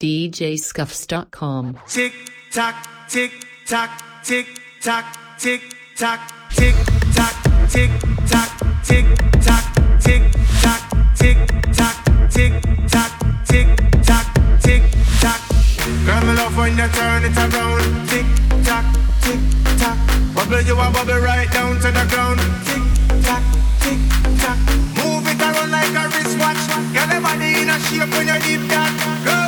DJScuffs.com. Tick tock, tick tock, tick tock, tick tock, tick tock, tick tock, tick tock, tick tock, tick tock, tick tock, tick tock, tick tock. Girl, I love when you turn it around. Tick tock, tick tock. Bubble you a bubble right down to the ground. Tick tock, tick tock. Move it around like a wristwatch. Girl, your body in a shape when you dip that. Girl.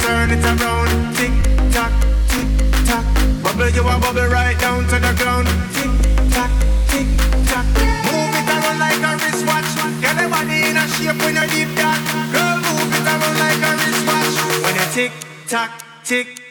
turn it around. Tick tock, tick tock. Bubble you a bubble right down to the ground. Tick tock, tick tock. Move it around like a wristwatch. Get Everybody in a shape when you deep that. Girl, move it around like a wristwatch. When you tick tock, tick.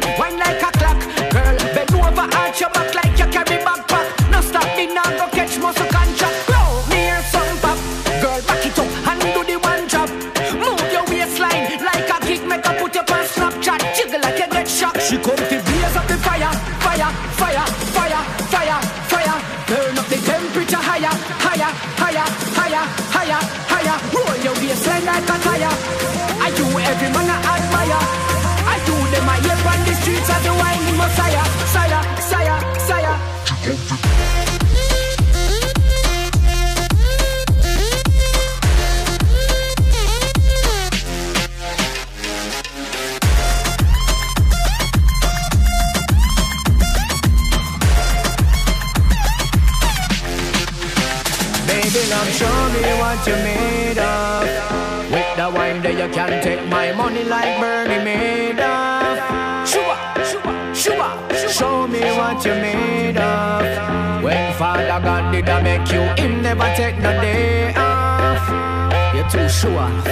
Wine like what you made of. When Father God did I make you, him never take no day off. You're too sure.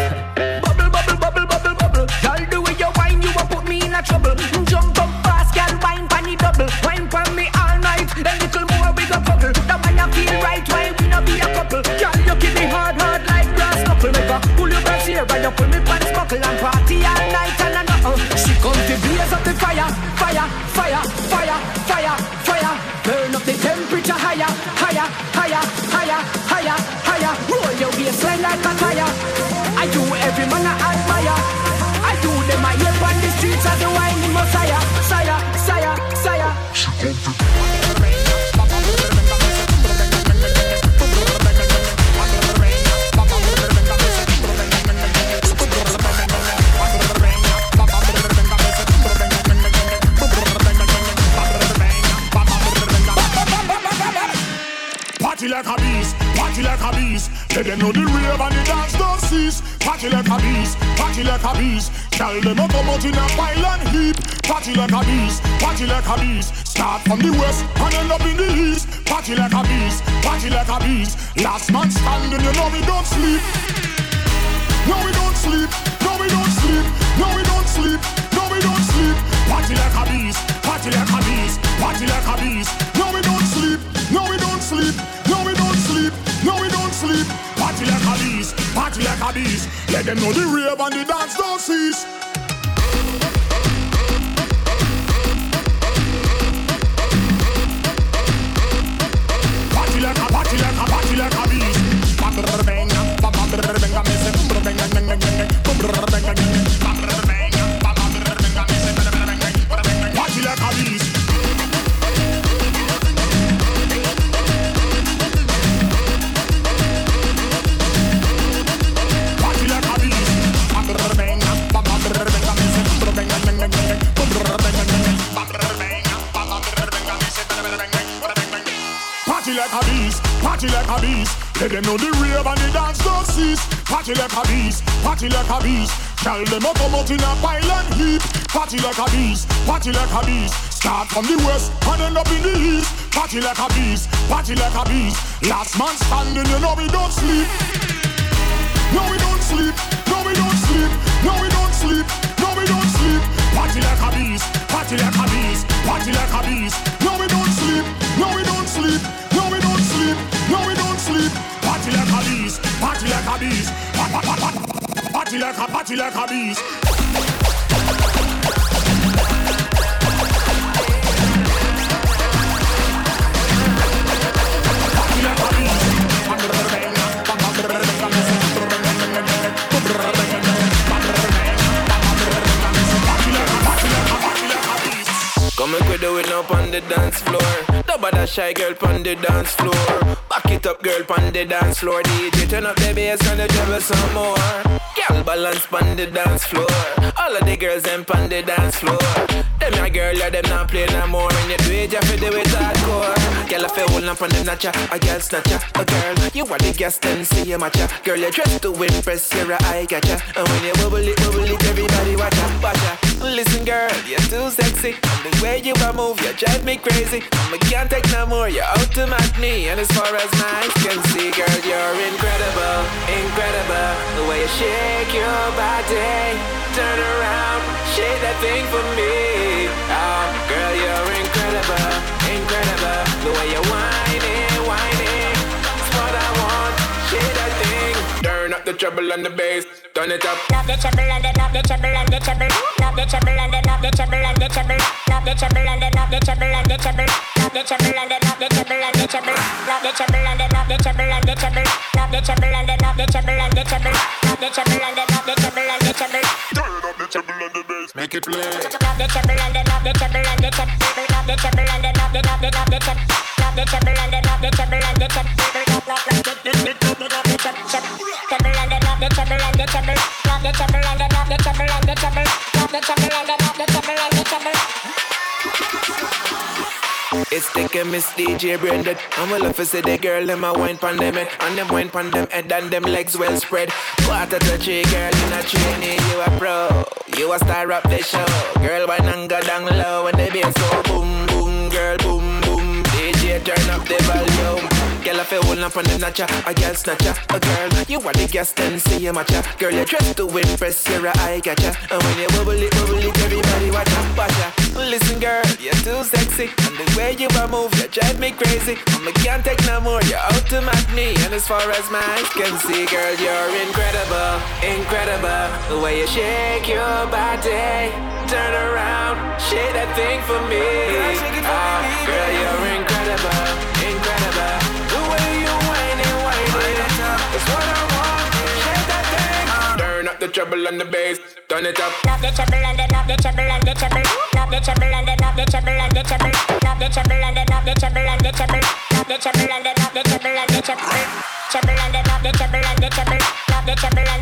A beast. Tell them to come out in a pile and heap. Party like a beast, party like a beast. Start from the west and end up in the east. Party like a beast, party like a beast. Last man standing, you know we don't sleep. No, we don't sleep. No, we don't sleep. No, we don't sleep. No, we don't sleep. Party like a beast. Party like a beast. Party like a beast. Like a beast. Let them know the rave and the dance don't cease. Let them know the rave and the dance don't cease. Party like a beast, party like a beast. Tell them to come out in a pile and heap. Party like a beast, party like a beast. Start from the west and end up in the east. Party like a beast, party like a beast. Last man standing, you know we don't sleep. No, we don't sleep. No, we don't sleep. No, we don't sleep. No, we don't sleep. Party like a beast. Party like a beast. Party like a beast. Like a party like a beast. And quit do it up on the dance floor. Nobody shy girl on the dance floor. Back it up, girl, on the dance floor. DJ turn up the bass and the treble some more. Girl balance on the dance floor. All of the girls them on the dance floor. Them your girl, yeah, them not play no more. When you do it, you feel do it hardcore. Girl, I feel hold up on the notcha, a girl snatcher, a girl. You are the guest and see you matcha. Girl, you dress to impress, you're a eye catcher. And when you bubble it, bubble it, everybody watch ya, watch ya. Listen, girl, you're too sexy. And the way you a move, you drive me crazy. I can't take no more, you're out to match me. And as far as my eyes can see, girl, you're incredible, incredible. The way you shake your body, turn around, shake that thing for me. Oh, girl, you're incredible, incredible. The way you treble and the bass. Turn it up. Knock the treble and the knock the treble and the treble. Knock the treble and the knock the treble and the treble. Knock the treble and the knock the treble and the treble. Knock the treble and the knock the treble and the treble. Knock the treble and the knock the treble and the treble. Knock the treble and the knock the treble and the treble. Knock the treble and the knock the treble and the treble. Turn up the treble and the bass, make it play. Knock the treble and the knock the treble and the treble. Knock the treble and the knock the knock the knock the treble. Knock the treble and the knock the treble and the treble. The the and the. Knock and the the the the the the the the Miss DJ Braindead. I'm well to see the girl them a wine pon them and them wine pon them head and them legs well spread. Quarter to three, girl in a training, you a pro. You a star up the show. Girl, wine and go down low when they bass so boom boom, girl boom boom. DJ turn up the volume. Girl, I feel one up on the notcha, a girl snatcher, a girl. You are the guest and see you matcha. Girl, you're dressed to impress, you're a eye catcher. And when you wobble it, wobble it, everybody watch out, watch out. Listen, girl, you're too sexy, and the way you a move, you drive me crazy. And I can't take no more, you're out to me. And as far as my eyes can see, girl, you're incredible, incredible. The way you shake your body, turn around, shake that thing for me. Ah, girl, you're incredible. Turn on the bass, turn it up. Knock the treble and the knock the treble and the treble. Knock the treble and the knock the treble and the treble. Knock the treble and the knock the treble and the treble. Knock the treble and the knock the treble and the treble. Treble and the knock the treble and the treble. Knock the treble and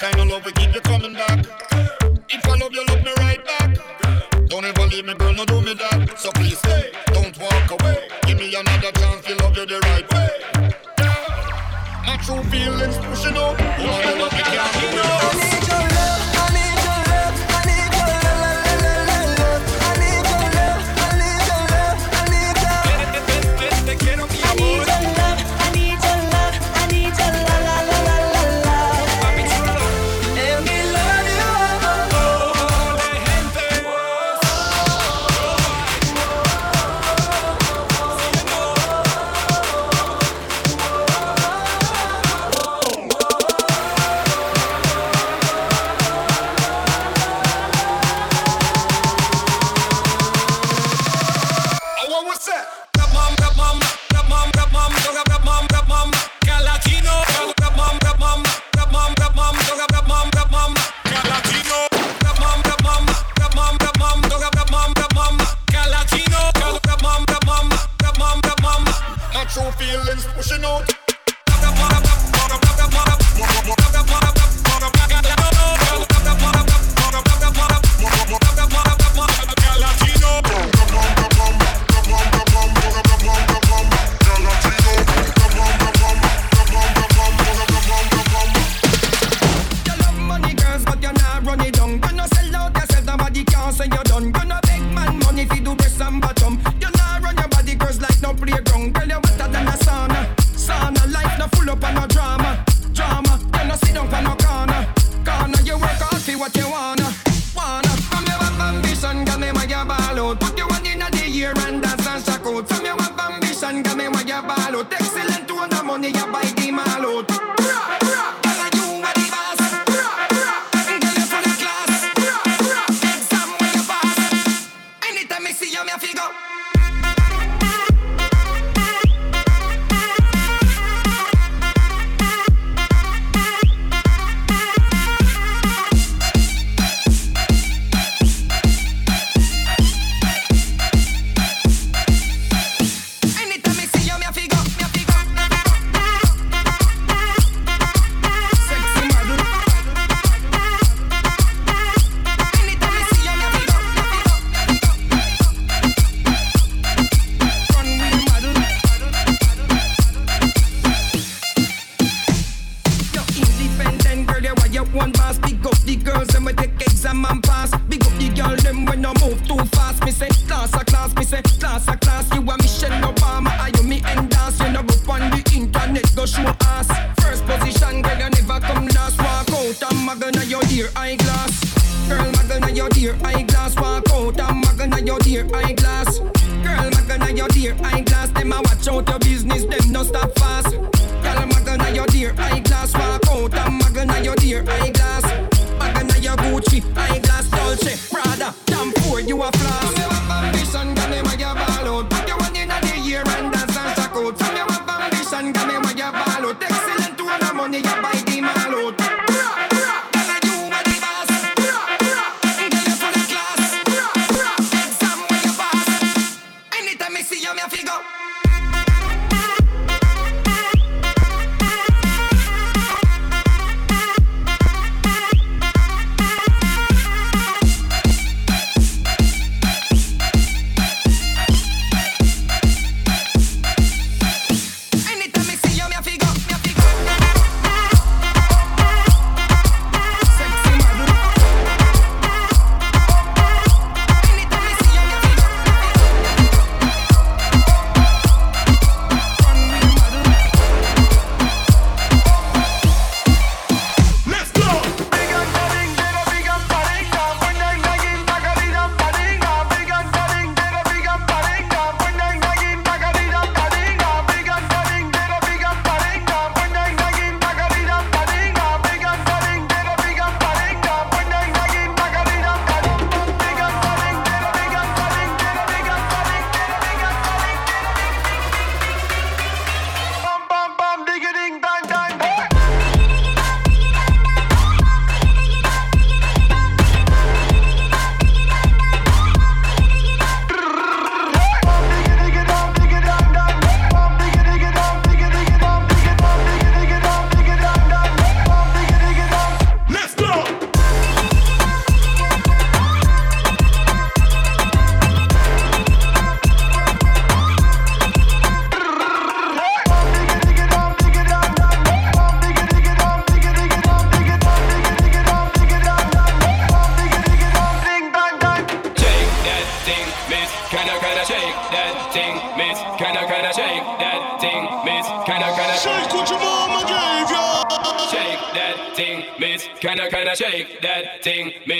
kind of love we keep you coming back. If I love you, love me right back. Don't ever leave me, girl, no do me that. So please stay, don't walk away. Give me another chance to love you the right way. My true feelings pushing up.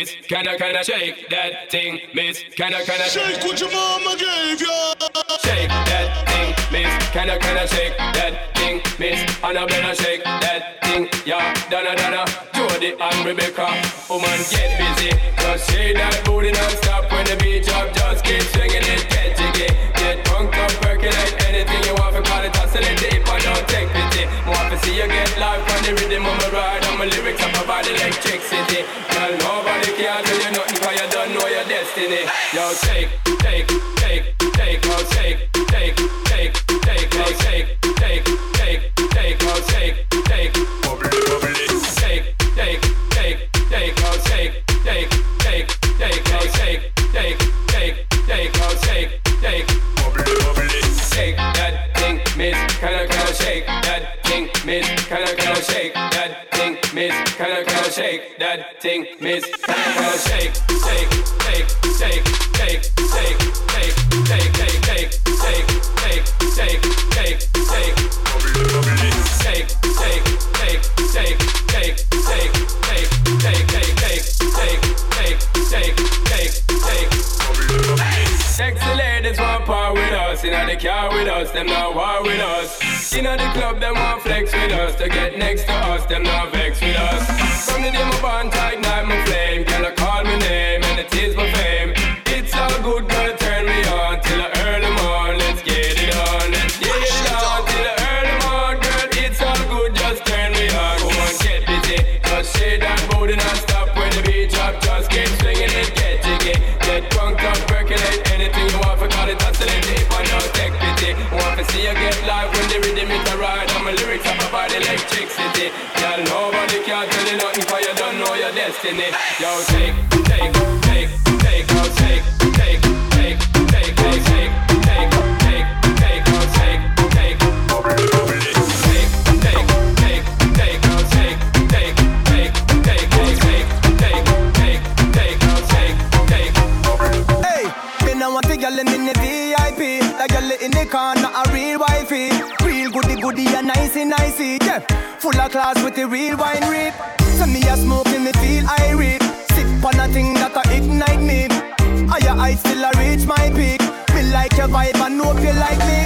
Kinda, kinda shake that thing, miss. Kinda, kinda shake what your mama gave ya. Shake that thing, miss. Kinda, kinda shake that thing, miss. Annabella shake that thing, yeah. Donna, Donna, Jody and Rebecca. Woman, get busy. Just shake that booty non-stop when the beat drop. Just keep swinging it, get jiggy. Get drunk up, percolate anything you want. For call it hustling deep and don't take pity. Want to see you get live on the rhythm of my ride. And my lyrics up about electricity. that thing, miss. Kinda, kinda shake, shake. with us, them not war with us. Inna the club, them want flex with us. To get next to us, them not vex with us. From the day my bond, tight night, my flame. Girl, I call my name, and it is my fame. It's all good, girl. destiny. Yo, take, take, take, take, take, take, take, take, take, take, take, take, take, take, take, take, take. Hey, then I want the girl in the VIP, the girl in the corner, a real wifey, real goody goody and nicey nicey, yeah. Full of class with the real wine rip. Send me a smoke me feel irate. Sip on a thing that I ignite me. Are your eyes still I reach my peak. Me like your vibe and hope you like me.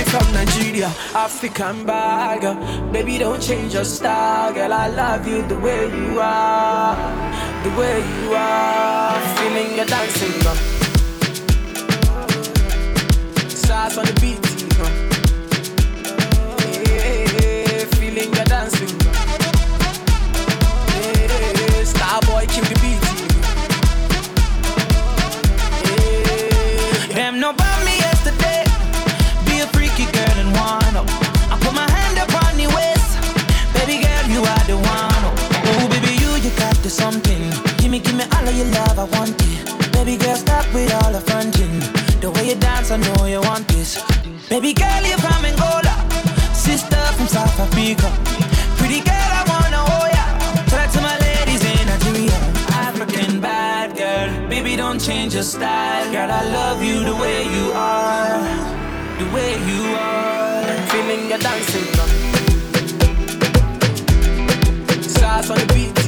me from Nigeria, African bag. Baby, don't change your style, girl. I love you the way you are, the way you are. Feeling your dancing, girl. Size on the beat. you something. Gimme, gimme all of your love, I want it. Baby girl, stop with all the fronting. The way you dance, I know you want this. Baby girl, you're from Angola, sister from South Africa. Pretty girl, I wanna hold ya. Talk to my ladies in Nigeria. African bad girl, baby, don't change your style. Girl, I love you the way you are, the way you are. Feeling your dancing. Sauce on the beat.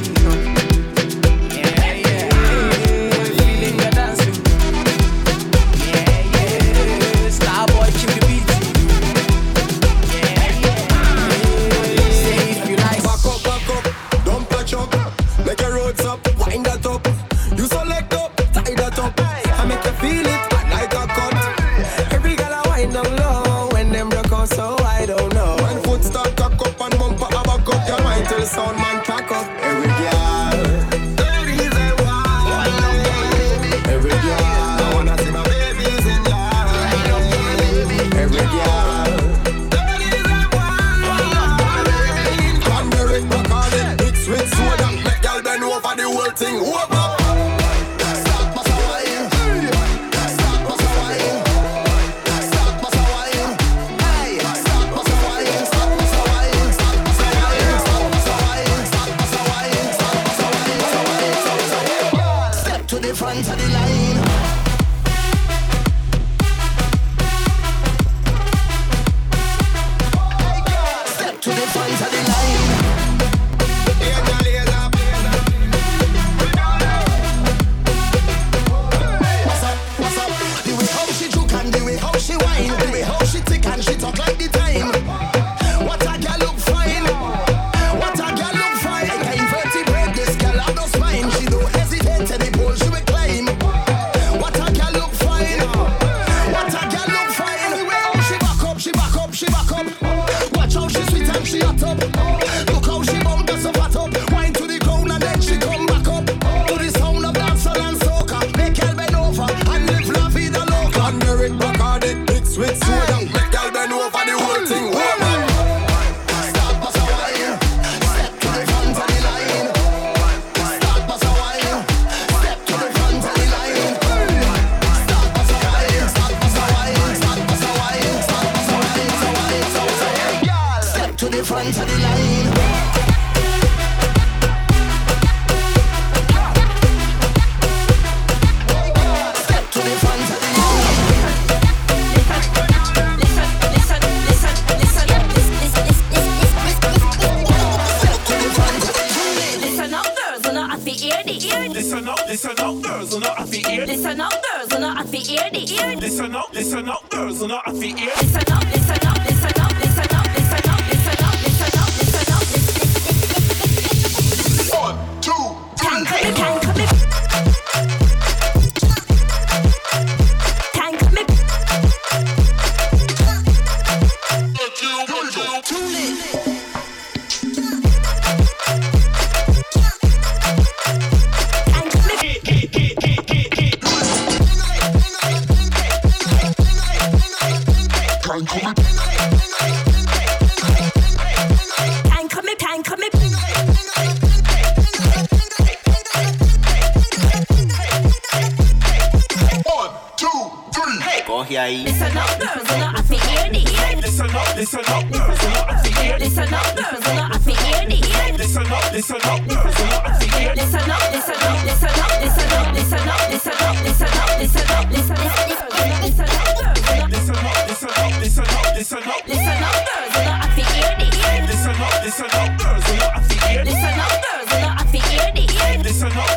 so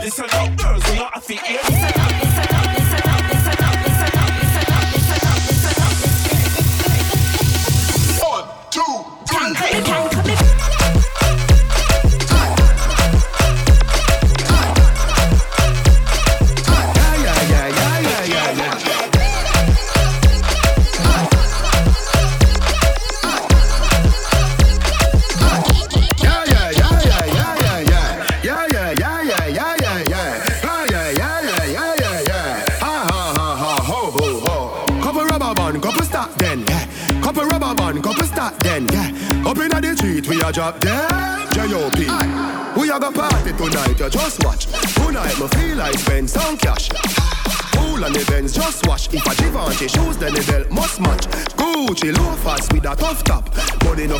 this a lot girls, We are of the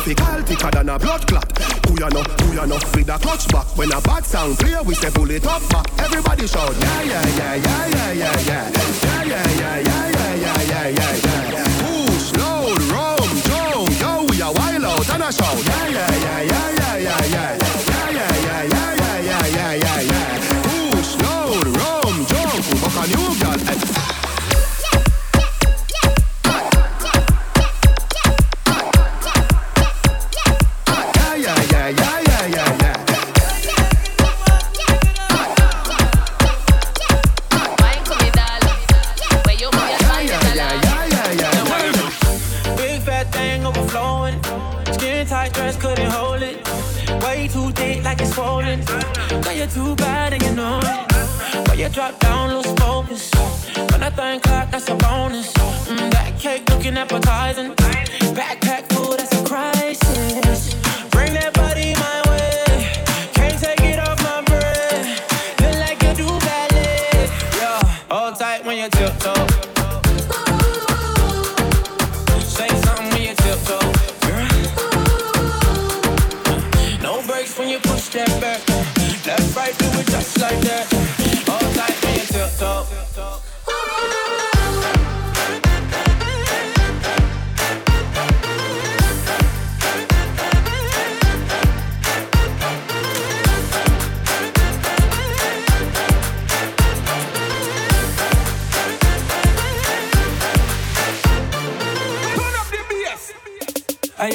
Pickle thicker than a blood clot. Kuyano, Kuyano, with a clutch back. When a bad sound clear, we say pull it up back. Everybody shout, yeah, yeah, yeah, yeah, yeah, yeah, yeah. way too thick like it's swollen. Now you're too bad and you know it. When you drop down, lose focus. When I think clock, that's a bonus. Mm, that cake looking appetizing. Backpack full, that's a crisis. Bring that body my way.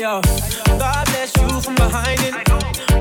God bless you from behind it.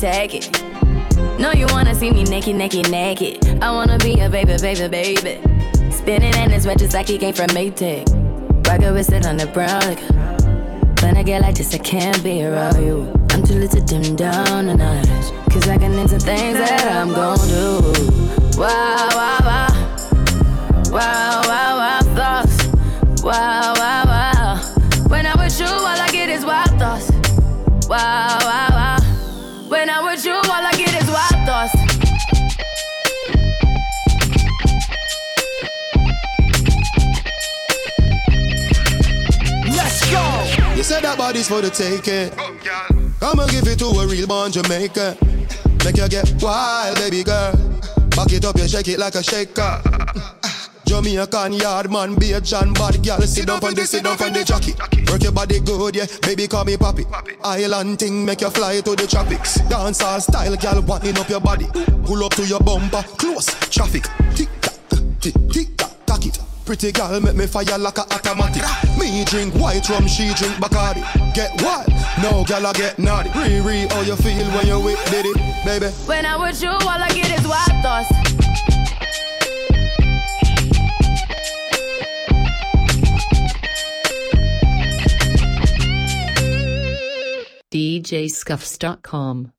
Take it. No, you wanna see me naked, naked, naked. I wanna be a baby, baby, baby. Spinning in his red just like he came from Maytag. Rocket with it on the brown. Like, when I get like this, I can't be around you. I'm too little to dim down the night. Cause I can into things that I'm gon' do. Wow, wow, wow. Wow, wow, wow, thoughts. Wow. Body's for the taking. Come and give it to a real born Jamaican. Make you get wild, baby girl. Back it up, you shake it like a shaker. Jamaican yard man, be a John bad girl. Sit down on the, sit down on the jockey. Work your body good, yeah. Baby, call me papi. Island thing, make you fly to the tropics. Dance all style, girl, winding up your body. Pull up to your bumper, close traffic. Tick tock, tick tick it. Pretty girl make me fire like a automatic. Me drink white rum, she drink Bacardi. Get wild, no girl I get naughty. Riri, how you feel when you with Diddy, baby? When I'm with you, all I get is wild thoughts. DJScuffs.com